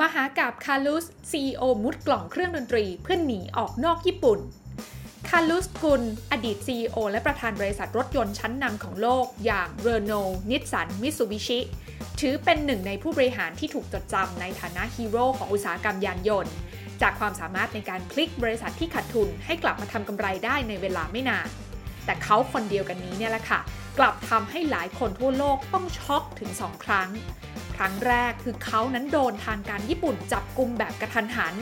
มหากาพย์ Carlos CEO มุดกล่องเครื่องดนตรีเพื่อหนีออกนอกญี่ปุ่น Carlos Ghosn อดีต CEO และประธานบริษัทรถยนต์ชั้นนำของโลก อย่างเรโนลต์ นิสสัน มิตซูบิชิ ถือเป็นหนึ่งในผู้บริหารที่ถูกจดจำในฐานะฮีโร่ของอุตสาหกรรมยานยนต์ จากความสามารถในการพลิกบริษัทที่ขาดทุนให้กลับมาทำกำไรได้ในเวลาไม่นาน แต่เขาคนเดียวกันนี้เนี่ยแหละค่ะ กลับทำให้หลายคนทั่วโลกต้องช็อกถึง2ครั้ง ครั้งแรกคือเขานั้นโดนทางการญี่ปุ่นจับกลุ่มแบบกระทันหัน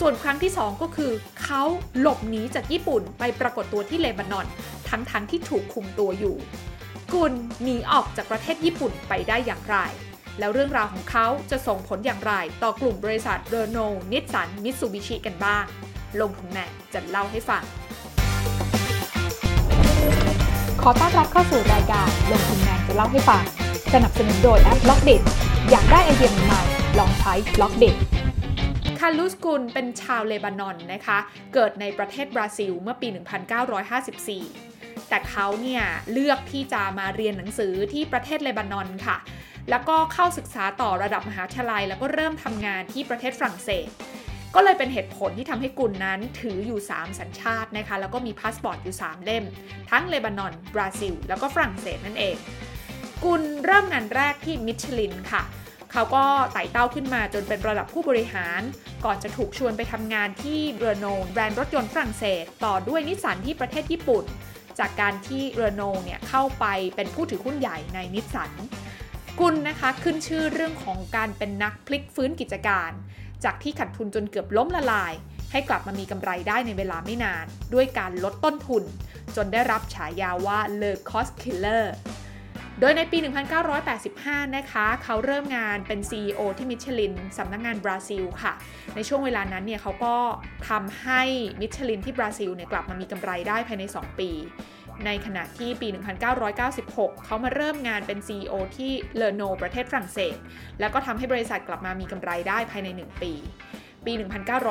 ส่วนครั้งที่ 2 ก็คือเขาหลบหนีจากญี่ปุ่นไปปรากฏตัวที่เลบานอน ทั้งๆที่ถูกคุมตัวอยู่ กุลหนีออกจากประเทศญี่ปุ่นไปได้อย่างไร แล้วเรื่องราวของเขาจะส่งผลอย่างไร ต่อกลุ่มบริษัทเรโนลต์ นิสสันมิตซูบิชิกันบ้าง ลงทุนแมนจะเล่าให้ฟัง ขอต้อนรับเข้าสู่รายการลงทุนแมนจะเล่าให้ฟังสนับสนุนโดยแอป Blockdit อยากได้ไอเดียใหม่ๆลองใช้ Blockdit Carlos Ghosn เป็นชาวเลบานอนนะคะ เกิดในประเทศบราซิลเมื่อปี 1954 แต่เขาเนี่ยเลือกที่จะมาเรียนหนังสือที่ประเทศเลบานอนค่ะ แล้วก็เข้าศึกษาต่อระดับมหาวิทยาลัย แล้วก็เริ่มทำงานที่ประเทศฝรั่งเศส ก็เลยเป็นเหตุผลที่ทำให้กุลนั้นถืออยู่ 3 สัญชาตินะคะ แล้วก็มีพาสปอร์ตอยู่ 3 เล่ม ทั้งเลบานอน บราซิล แล้วก็ฝรั่งเศสนั่นเอง กุลเริ่มงานแรกที่มิชลินค่ะเขาก็ไต่เต้าขึ้นมาจนเป็นระดับผู้บริหาร ก่อนจะถูกชวนไปทำงานที่เรโนแบรนด์รถยนต์ฝรั่งเศส ต่อด้วยนิสสันที่ประเทศญี่ปุ่น จากการที่เรโนเนี่ยเข้าไปเป็นผู้ถือหุ้นใหญ่ในนิสสันกุลนะคะขึ้นชื่อเรื่องของการเป็นนักพลิกฟื้นกิจการ จากที่ขาดทุนจนเกือบล้มละลาย ให้กลับมามีกำไรได้ในเวลาไม่นาน ด้วยการลดต้นทุน จนได้รับฉายาว่า Le Cost Killer โดยในปี 1985 นะคะ เขาเริ่มงานเป็น CEO ที่มิชลินสำนักงงานบราซิลค่ะ ในช่วงเวลานั้นเนี่ยเขาก็ทำให้มิชลินที่บราซิลเนี่ยกลับมามีกำไรได้ภายใน 2 ปี ในขณะที่ปี 1996 เขามาเริ่มงานเป็น CEO ที่เลโนประเทศฝรั่งเศส แล้วก็ทำให้บริษัทกลับมามีกำไรได้ภายใน 1 ปี ปี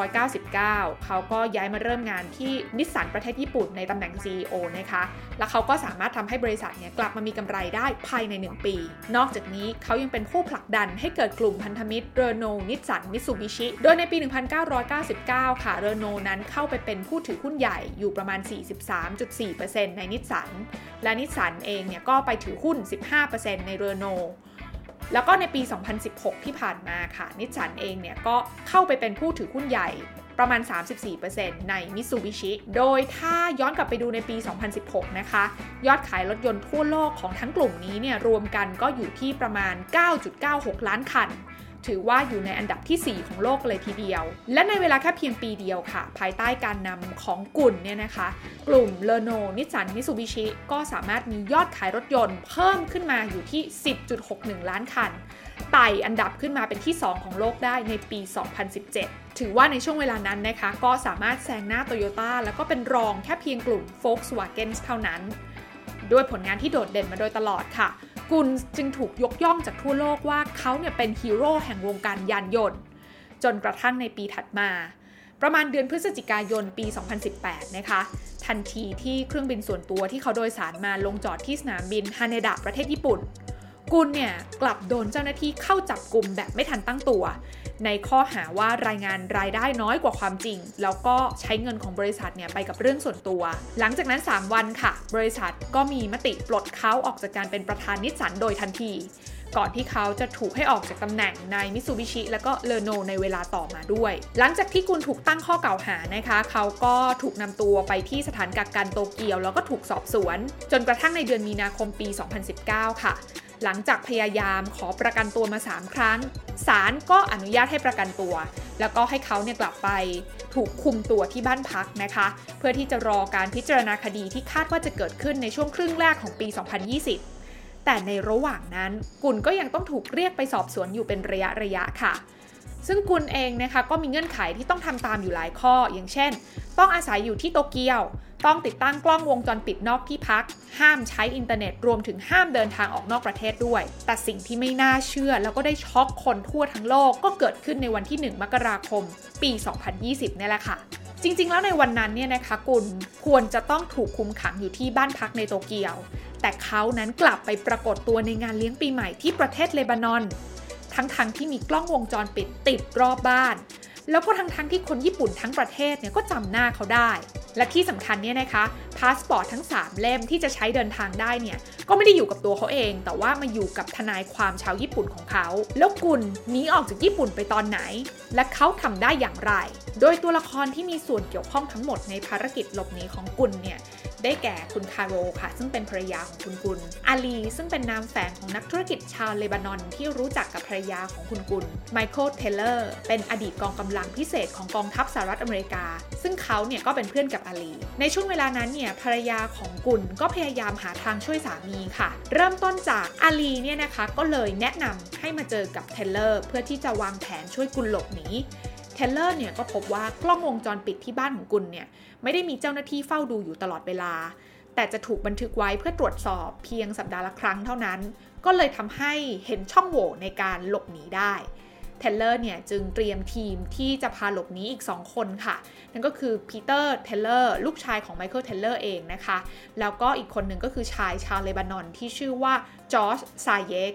1999 เขาก็ย้ายมาเริ่มงานที่นิสสันประเทศญี่ปุ่นในตำแหน่ง CEO นะคะ แล้วเขาก็สามารถทำให้บริษัทเนี่ยกลับมามีกำไรได้ภายใน 1 ปี นอกจากนี้เขายังเป็นผู้ผลักดันให้เกิดกลุ่มพันธมิตรเรโนลต์ นิสสันมิตซูบิชิโดยในปี 1999 ค่ะเรโนลต์นั้นเข้าไปเป็นผู้ถือหุ้นใหญ่อยู่ประมาณ 43.4%ในนิสสันและนิสสันเองเนี่ยก็ไปถือหุ้น 15%ในเรโน แล้วก็ในปี 2016 ที่ผ่านมาค่ะ นิสสันเองเนี่ยก็เข้าไปเป็นผู้ถือหุ้นใหญ่ประมาณ 34%ในมิ t ซูบิชิโดยถ้าย้อนกลับไปดูในปี 2016 นะคะ ยอดขายรถยนต์ทั่วโลกของทั้งกลุ่มนี้เนี่ยรวมกันก็อยู่ที่ประมาณ 9.96 ล้านคัน ถือว่าอยู่ในอันดับที่ 4 ของโลกเลยทีเดียว และในเวลาแค่เพียงปีเดียวค่ะ ภายใต้การนำของกลุ่นเนี่ยนะคะ กลุ่มเลโนนิสสันมิ t ซูบิชิก็สามารถมียอดขายรถยนต์เพิ่มขึ้นมาอยู่ที่ 10.61 ล้านคันไต่อันดับขึ้นมาเป็นที่ 2 ของโลกได้ในปี 2017 ถือว่าในช่วงเวลานั้นนะคะ ก็สามารถแซงหน้าโตโยต้าแล้วก็เป็นรองแค่เพียงกลุ่ม Volkswagen เท่านั้น ด้วยผลงานที่โดดเด่นมาโดยตลอดค่ะ กุลจึงถูกยกย่องจากทั่วโลกว่าเขาเนี่ยเป็นฮีโร่แห่งวงการยานยนต์ จนกระทั่งในปีถัดมา ประมาณเดือนพฤศจิกายนปี 2018 นะคะ ทันทีที่เครื่องบินส่วนตัวที่เขาโดยสารมาลงจอดที่สนามบินฮาเนดะประเทศญี่ปุ่น กุลเนี่ยกลับโดนเจ้าหน้าที่เข้าจับกลุ่มแบบไม่ทันตั้งตัว ในข้อหาว่ารายงานรายได้น้อยกว่าความจริง แล้วก็ใช้เงินของบริษัทเนี่ยไปกับเรื่องส่วนตัว หลังจากนั้น 3 วันค่ะ บริษัทก็มีมติปลดเขาออกจากการเป็นประธานนิสสันโดยทันที ก่อนที่เขาจะถูกให้ออกจากตำแหน่งในมิ t ซูบิชิและก็เลโนในเวลาต่อมาด้วย หลังจากที่กุลถูกตั้งข้อกล่าวหานะคะ เขาก็ถูกนำตัวไปที่สถานกักกันโตเกียว แล้วก็ถูกสอบสวน จนกระทั่งในเดือนมีนาคมปี 2019 ค่ะ หลังจากพยายามขอประกันตัวมา 3 ครั้ง ศาลก็อนุญาตให้ประกันตัว แล้วก็ให้เขาเนี่ยกลับไปถูกคุมตัวที่บ้านพักนะคะ เพื่อที่จะรอการพิจารณาคดีที่คาดว่าจะเกิดขึ้นในช่วงครึ่งแรกของปี 2020 แต่ในระหว่างนั้นกุลก็ยังต้องถูกเรียกไปสอบสวนอยู่เป็นระยะระยะค่ะ ซึ่งกุลเองนะคะก็มีเงื่อนไขที่ต้องทำตามอยู่หลายข้อ อย่างเช่น ต้องอาศัยอยู่ที่โตเกียว ต้องติดตั้งกล้องวงจรปิดนอกที่พัก ห้ามใช้อินเทอร์เน็ตรวมถึงห้ามเดินทางออกนอกประเทศด้วย แต่สิ่งที่ไม่น่าเชื่อ แล้วก็ได้ช็อกคนทั่วทั้งโลกก็เกิดขึ้นในวันที่ 1 มกราคม ปี 2020นี่แหละค่ะจริง ๆ แล้วในวันนั้นเนี่ยนะคะกุลควรจะต้องถูกคุมขังอยู่ที่บ้านพักในโตเกียว แต่เขานั้นกลับไปปรากฏตัวในงานเลี้ยงปีใหม่ที่ประเทศเลบานอน ททั้งๆทที่มีกล้องวงจรปิดติดรอบบ้าน แล้วก็ทั้งๆทที่คนญี่ปุ่นทั้งประเทศเนี่ยก็จำหน้าเขาได้ และที่สำคัญเนี่ยนะคะพาสปอร์ตทั้ง 3 เล่มที่จะใช้เดินทางได้เนี่ยก็ไม่ได้อยู่กับตัวเขาเอง แต่ว่ามาอยู่กับทนายความชาวญี่ปุ่นของเขา แล้วกุลหนีออกจากญี่ปุ่นไปตอนไหน และเขาทำได้อย่างไร โดยตัวละครที่มีส่วนเกี่ยวข้องทั้งหมดในภารกิจหลบหนีของกุลเนี่ย ได้แก่คุณคาโรค่ะ ซึ่งเป็นภรรยาของคุณกุล อาลี ซึ่งเป็นนามแฝงของนักธุรกิจชาวเลบานอนที่รู้จักกับภรรยาของคุณกุล ไมเคิล เทเลอร์ เป็นอดีตกองกำลังพิเศษของกองทัพสหรัฐอเมริกา ซึ่งเขาเนี่ยก็เป็นเพื่อนกับอาลี ในช่วงเวลานั้นเนี่ยภรรยาของกุลก็พยายามหาทางช่วยสามีค่ะ เริ่มต้นจากอาลีเนี่ยนะคะก็เลยแนะนำให้มาเจอกับเทเลอร์ เพื่อที่จะวางแผนช่วยกุลหลบหนี เทเลอร์เนี่ยก็พบว่ากล้องวงจรปิดที่บ้านของกุลเนี่ยไม่ได้มีเจ้าหน้าที่เฝ้าดูอยู่ตลอดเวลา แต่จะถูกบันทึกไว้เพื่อตรวจสอบเพียงสัปดาห์ละครั้งเท่านั้น ก็เลยทำให้เห็นช่องโหว่ในการหลบหนีได้เทเลอร์เนี่ยจึงเตรียมทีมที่จะพาหลบหนีอีก 2 คนค่ะ นั่นก็คือปีเตอร์เทเลอร์ลูกชายของไมเคิลเทเลอร์เองนะคะ แล้วก็อีกคนหนึ่งก็คือชายชาวเลบานอนที่ชื่อว่าจอร์จซาเยก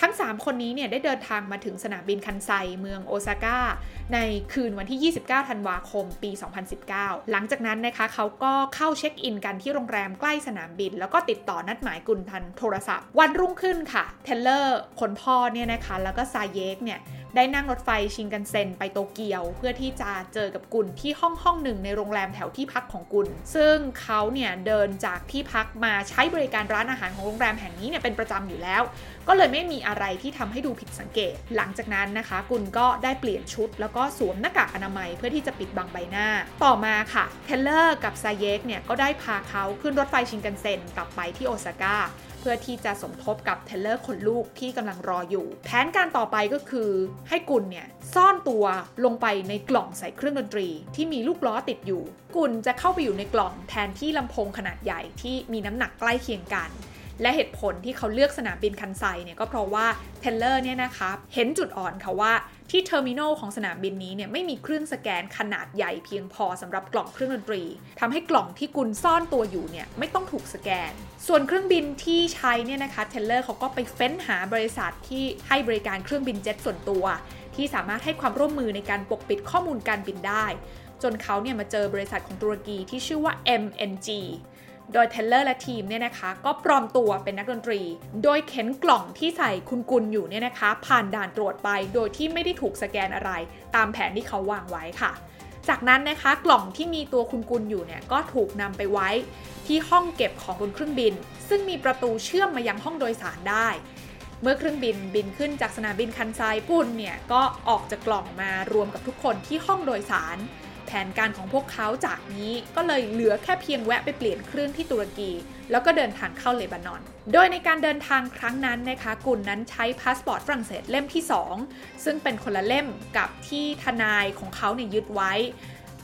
ทั้ง 3 คนนี้เนี่ยได้เดินทางมาถึงสนามบินคันไซเมืองโอซาก้าในคืนวันที่ 29 ธันวาคม ปี 2019 หลังจากนั้นนะคะเขาก็เข้าเช็คอินกันที่โรงแรมใกล้สนามบิน แล้วก็ติดต่อนัดหมายกุลทางโทรศัพท์ วันรุ่งขึ้นค่ะเทเลอร์คนพ่อเนี่ยนะคะแล้วก็ซาเยกเนี่ยได้นั่งรถไฟชิงกันเซ็นไปโตเกียว เพื่อที่จะเจอกับกุลที่ห้องห้องหนึ่งในโรงแรมแถวที่พักของกุล ซึ่งเขาเนี่ยเดินจากที่พักมาใช้บริการร้านอาหารของโรงแรมแห่งนี้เนี่ยเป็นประจำอยู่แล้ว ก็เลยไม่มีอะไรที่ทำให้ดูผิดสังเกต หลังจากนั้นนะคะ กุลก็ได้เปลี่ยนชุด แล้วก็สวมหน้ากากอนามัยเพื่อที่จะปิดบังใบหน้า ต่อมาค่ะเทเลอร์กับซาเยกเนี่ยก็ได้พาเขาขึ้นรถไฟชิงกันเซ็นกลับไปที่โอซาก้าเพื่อที่จะสมทบกับเทเลอร์คนลูกที่กำลังรออยู่ แผนการต่อไปก็คือให้กุลเนี่ยซ่อนตัวลงไปในกล่องใส่เครื่องดนตรี ที่มีลูกล้อติดอยู่ กุลจะเข้าไปอยู่ในกล่องแทนที่ลำโพงขนาดใหญ่ที่มีน้ำหนักใกล้เคียงกัน และเหตุผลที่เขาเลือกสนามบินคันไซเนี่ยก็เพราะว่าเทเลอร์เนี่ยนะคะเห็นจุดอ่อนค่ะว่าที่เทอร์มินอลของสนามบินนี้เนี่ยไม่มีเครื่องสแกนขนาดใหญ่เพียงพอสำหรับกล่องเครื่องดนตรีทำให้กล่องที่กุลซ่อนตัวอยู่เนี่ยไม่ต้องถูกสแกน ส่วนเครื่องบินที่ใช้เนี่ยนะคะเทเลอร์เขาก็ไปเฟ้นหาบริษัทที่ให้บริการเครื่องบินเจ็ตส่วนตัว ที่สามารถให้ความร่วมมือในการปกปิดข้อมูลการบินได้ จนเขาเนี่ยมาเจอบริษัทของตุรกีที่ชื่อว่า MNG โดยเทเลอร์และทีมเนี่ยนะคะก็ปลอมตัวเป็นนักดนตรี โดยเข็นกล่องที่ใส่คุณกุลอยู่เนี่ยนะคะ ผ่านด่านตรวจไปโดยที่ไม่ได้ถูกสแกนอะไร ตามแผนที่เขาวางไว้ค่ะ จากนั้นนะคะกล่องที่มีตัวคุณกุลอยู่เนี่ยก็ถูกนำไปไว้ ที่ห้องเก็บของบนเครื่องบิน ซึ่งมีประตูเชื่อมมายังห้องโดยสารได้ เมื่อเครื่องบินบินขึ้นจากสนามบินคันไซกุลเนี่ยก็ออกจากกล่องมารวมกับทุกคนที่ห้องโดยสาร แผนการของพวกเขาจากนี้ก็เลยเหลือแค่เพียงแวะไปเปลี่ยนเครื่องที่ตุรกี แล้วก็เดินทางเข้าเลบานอน โดยในการเดินทางครั้งนั้นนะคะกุลนั้นใช้พาสปอร์ตฝรั่งเศสเล่มที่ 2 ซึ่งเป็นคนละเล่มกับที่ทนายของเขาเนี่ยยึดไว้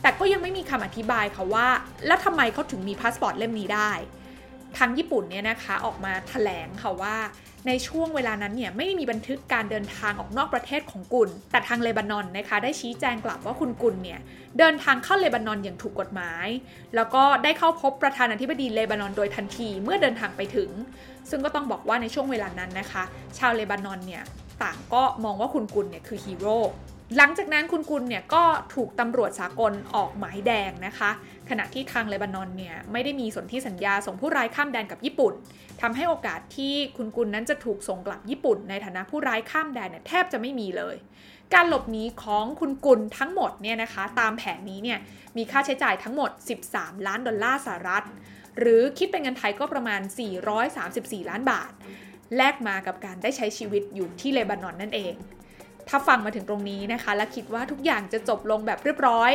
แต่ก็ยังไม่มีคำอธิบายค่ะว่า แล้วทำไมเขาถึงมีพาสปอร์ตเล่มนี้ได้ ทางญี่ปุ่นเนี่ยนะคะออกมาแถลงค่ะว่าในช่วงเวลานั้นเนี่ยไม่มีบันทึกการเดินทางออกนอกประเทศของกุล แต่ทางเลบานอนนะคะได้ชี้แจงกลับว่าคุณกุลเนี่ยเดินทางเข้าเลบานอนอย่างถูกกฎหมาย แล้วก็ได้เข้าพบประธานาธิบดีเลบานอนโดยทันทีเมื่อเดินทางไปถึง ซึ่งก็ต้องบอกว่าในช่วงเวลานั้นนะคะ ชาวเลบานอนเนี่ยต่างก็มองว่าคุณกุลเนี่ยคือฮีโร่ หลังจากนั้นคุณกุลเนี่ยก็ถูกตำรวจสากลออกหมายแดงนะคะ ขณะที่ทางเลบานอนเนี่ยไม่ได้มีสนธิสัญญาส่งผู้ร้ายข้ามแดนกับญี่ปุ่นทำให้โอกาสที่คุณกุลนั้นจะถูกส่งกลับญี่ปุ่น ในฐานะผู้ร้ายข้ามแดนเนี่ยแทบจะไม่มีเลย การหลบหนีของคุณกุลทั้งหมดเนี่ยนะคะ ตามแผนนี้เนี่ยมีค่าใช้จ่ายทั้งหมด 13 ล้านดอลลาร์สหรัฐ หรือคิดเป็นเงินไทยก็ประมาณ 434 ล้านบาทแลกมากับการได้ใช้ชีวิตอยู่ที่เลบานอนนั่นเอง ถ้าฟังมาถึงตรงนี้นะคะ และคิดว่าทุกอย่างจะจบลงแบบเรียบร้อย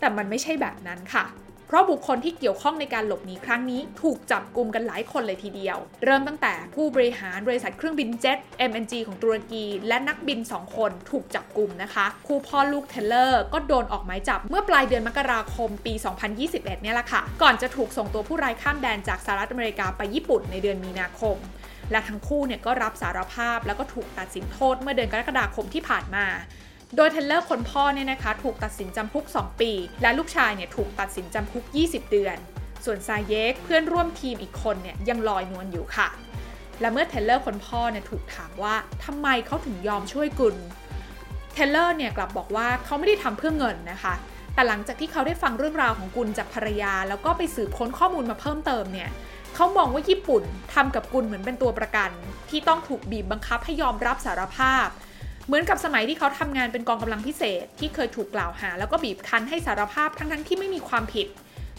แต่มันไม่ใช่แบบนั้นค่ะ เพราะบุคคลที่เกี่ยวข้องในการหลบหนีครั้งนี้ ถูกจับกลุ่มกันหลายคนเลยทีเดียว เริ่มตั้งแต่ผู้บริหารบริษัทเครื่องบินเจ็ต MNG ของตุรกี และนักบิน 2 คนถูกจับกลุ่มนะคะ คู่พ่อลูกเทเลอร์ ก็โดนออกหมายจับเมื่อปลายเดือนมกราคมปี 2021 เนี่ยแหละค่ะ ก่อนจะถูกส่งตัวผู้ร้ายข้ามแดนจากสหรัฐอเมริกาไปญี่ปุ่นในเดือนมีนาคม และทั้งคู่เนี่ยก็รับสารภาพแล้วก็ถูกตัดสินโทษเมื่อเดือนกรกฎาคมที่ผ่านมา โดยเทเลอร์คนพ่อเนี่ยนะคะถูกตัดสินจำคุก 2 ปี และลูกชายเนี่ยถูกตัดสินจำคุก 20 เดือน ส่วนซาเยกเพื่อนร่วมทีมอีกคนเนี่ยยังลอยนวลอยู่ค่ะ และเมื่อเทเลอร์คนพ่อเนี่ยถูกถามว่าทำไมเขาถึงยอมช่วยกุลเทเลอร์เนี่ยกลับบอกว่าเขาไม่ได้ทำเพื่อเงินนะคะแต่หลังจากที่เขาได้ฟังเรื่องราวของกุลจากภรรยา แล้วก็ไปสืบค้นข้อมูลมาเพิ่มเติมเนี่ย เขามองว่าญี่ปุ่นทำกับกุลเหมือนเป็นตัวประกัน ที่ต้องถูกบีบบังคับให้ยอมรับสารภาพ เหมือนกับสมัยที่เขาทำงานเป็นกองกำลังพิเศษ ที่เคยถูกกล่าวหา แล้วก็บีบคั้นให้สารภาพทั้งๆที่ไม่มีความผิด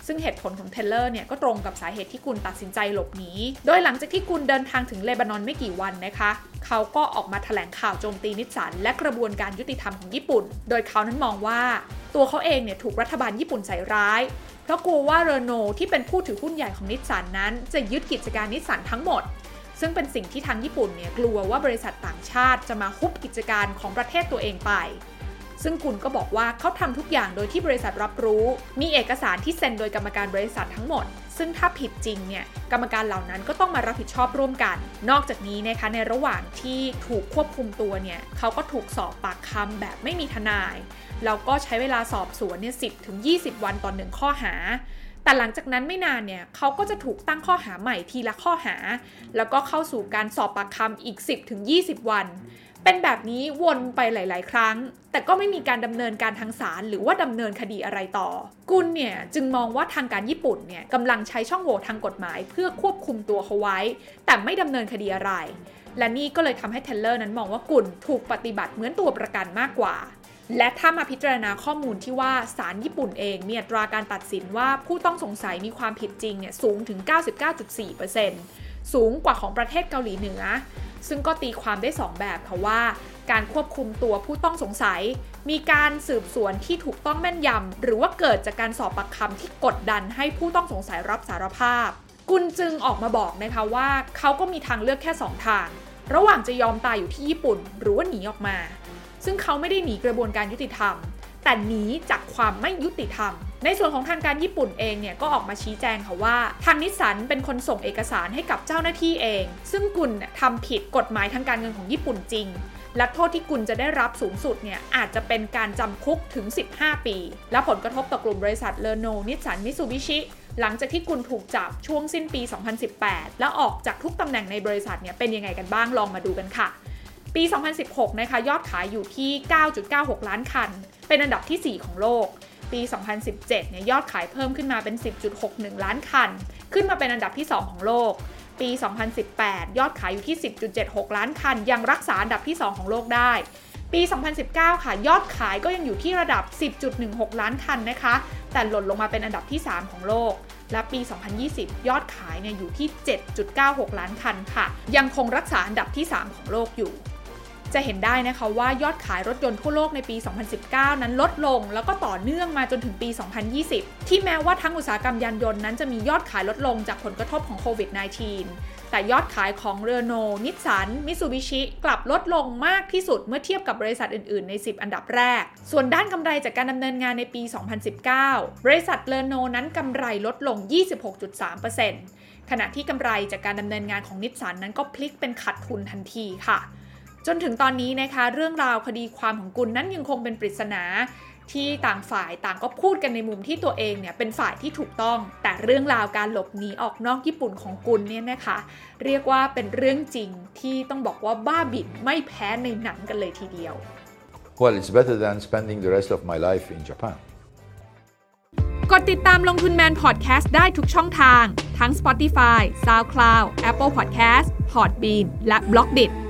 ซึ่งเหตุผลของเทเลอร์เนี่ยก็ตรงกับสาเหตุที่กุลตัดสินใจหลบหนี โดยหลังจากที่กุลเดินทางถึงเลบานอนไม่กี่วันนะคะ เขาก็ออกมาแถลงข่าวโจมตีนิสสันและกระบวนการยุติธรรมของญี่ปุ่น โดยเขานั้นมองว่า ตัวเขาเองเนี่ยถูกรัฐบาลญี่ปุ่นใส่ร้าย เพราะกลัวว่าเรโนที่เป็นผู้ถือหุ้นใหญ่ของนิสสันนั้น จะยึดกิจการนิสสันทั้งหมด ซึ่งเป็นสิ่งที่ทางญี่ปุ่นเนี่ยกลัวว่าบริษัทต่างชาติจะมาฮุบกิจการของประเทศตัวเองไป ซึ่งกุลก็บอกว่าเขาทำทุกอย่างโดยที่บริษัทรับรู้ มีเอกสารที่เซ็นโดยกรรมการบริษัททั้งหมด ซึ่งถ้าผิดจริงเนี่ยกรรมการเหล่านั้นก็ต้องมารับผิดชอบร่วมกัน นอกจากนี้นะคะในระหว่างที่ถูกควบคุมตัวเนี่ยเขาก็ถูกสอบปากคำแบบไม่มีทนาย แล้วก็ใช้เวลาสอบสวนเนี่ยสิถึง 20 วันต่อหนึ่งข้อหาแต่หลังจากนั้นไม่นานเนี่ยเขาก็จะถูกตั้งข้อหาใหม่ทีละข้อหา แล้วก็เข้าสู่การสอบปากคำอีก 10ถึง20 วัน เป็นแบบนี้วนไปหลาย ๆ ครั้ง แต่ก็ไม่มีการดำเนินการทางศาลหรือว่าดำเนินคดีอะไรต่อ กุลเนี่ยจึงมองว่าทางการญี่ปุ่นเนี่ยกำลังใช้ช่องโหว่ทางกฎหมาย เพื่อควบคุมตัวเขาไว้ แต่ไม่ดำเนินคดีอะไร และนี่ก็เลยทำให้เทเลอร์นั้นมองว่ากุลถูกปฏิบัติเหมือนตัวประกันมากกว่า และถ้ามาพิจารณาข้อมูลที่ว่าศาลญี่ปุ่นเองมีอัตราการตัดสินว่าผู้ต้องสงสัยมีความผิดจริงเนี่ยสูงถึง 99.4%สูงกว่าของประเทศเกาหลีเหนือ ซึ่งก็ตีความได้ 2 แบบค่ะว่า การควบคุมตัวผู้ต้องสงสัย มีการสืบสวนที่ถูกต้องแม่นยำหรือว่าเกิดจากการสอบปากคำที่กดดันให้ผู้ต้องสงสัยรับสารภาพ กุลจึงออกมาบอกนะคะว่าเขาก็มีทางเลือกแค่ 2 ทาง ระหว่างจะยอมตายอยู่ที่ญี่ปุ่น หรือว่าหนีออกมา ซึ่งเขาไม่ได้หนีกระบวนการยุติธรรม แต่หนีจากความไม่ยุติธรรม ในส่วนของทางการญี่ปุ่นเองเนี่ยก็ออกมาชี้แจงค่ะว่า ทางนิสสันเป็นคนส่งเอกสารให้กับเจ้าหน้าที่เอง ซึ่งกุลทำผิดกฎหมายทางการเงินของญี่ปุ่นจริงและโทษที่กุลจะได้รับสูงสุดเนี่ยอาจจะเป็นการจำคุกถึง 15 ปี และผลกระทบต่อกลุ่มบริษัทเรโนนิสสันมิซูบิชิหลังจากที่กุลถูกจับช่วงสิ้นปี 2018 แล้วออกจากทุกตำแหน่งในบริษัทเนี่ยเป็นยังไงกันบ้างลองมาดูกันค่ะ ปี 2016 นะคะยอดขายอยู่ที่ 9.96 ล้านคัน เป็นอันดับที่ 4 ของโลก ปี 2017 เนี่ยยอดขายเพิ่มขึ้นมาเป็น 10.61 ล้านคัน ขึ้นมาเป็นอันดับที่ 2 ของโลก ปี 2018 ยอดขายอยู่ที่ 10.76 ล้านคัน ยังรักษาอันดับที่ 2 ของโลกได้ปี 2019 ค่ะ ยอดขายก็ยังอยู่ที่ระดับ 10.16 ล้านคันนะคะ แต่หล่นลงมาเป็นอันดับที่ 3 ของโลก และปี 2020 ยอดขายเนี่ยอยู่ที่ 7.96 ล้านคันค่ะ ยังคงรักษาอันดับที่ 3 ของโลกอยู่ จะเห็นได้นะคะว่ายอดขายรถยนต์ทั่วโลกในปี 2019 นั้นลดลง แล้วก็ต่อเนื่องมาจนถึงปี 2020 ที่แม้ว่าทั้งอุตสาหกรรมยานยนต์นั้นจะมียอดขายลดลงจากผลกระทบของโควิด -19 แต่ยอดขายของเรโนนิสสัน มิซูบิชิ กลับลดลงมากที่สุดเมื่อเทียบกับบริษัทอื่น ๆ ใน 10 อันดับแรก ส่วนด้านกำไรจากการดำเนินงานในปี 2019 บริษัทเรโนนั้นกำไรลดลง 26.3%ขณะที่กำไรจากการดำเนินงานของนิสสันนั้นก็พลิกเป็นขาดทุนทันทีค่ะ จนถึงตอนนี้นะคะเรื่องราวคดีความของกุลนั้นยังคงเป็นปริศนาที่ต่างฝ่ายต่างก็พูดกันในมุมที่ตัวเองเนี่ยเป็นฝ่ายที่ถูกต้อง แต่เรื่องราวการหลบหนีออกนอกญี่ปุ่นของกุลเนี่ยนะคะ เรียกว่าเป็นเรื่องจริงที่ต้องบอกว่าบ้าบิ่นไม่แพ้ในหนังกันเลยทีเดียว Well, it's better than spending the rest of my life in Japan. กดติดตามลงทุนแมนพอดแคสต์ได้ทุกช่องทาง ทั้ง Spotify, SoundCloud, Apple Podcast, Podbean และ b l o k d i t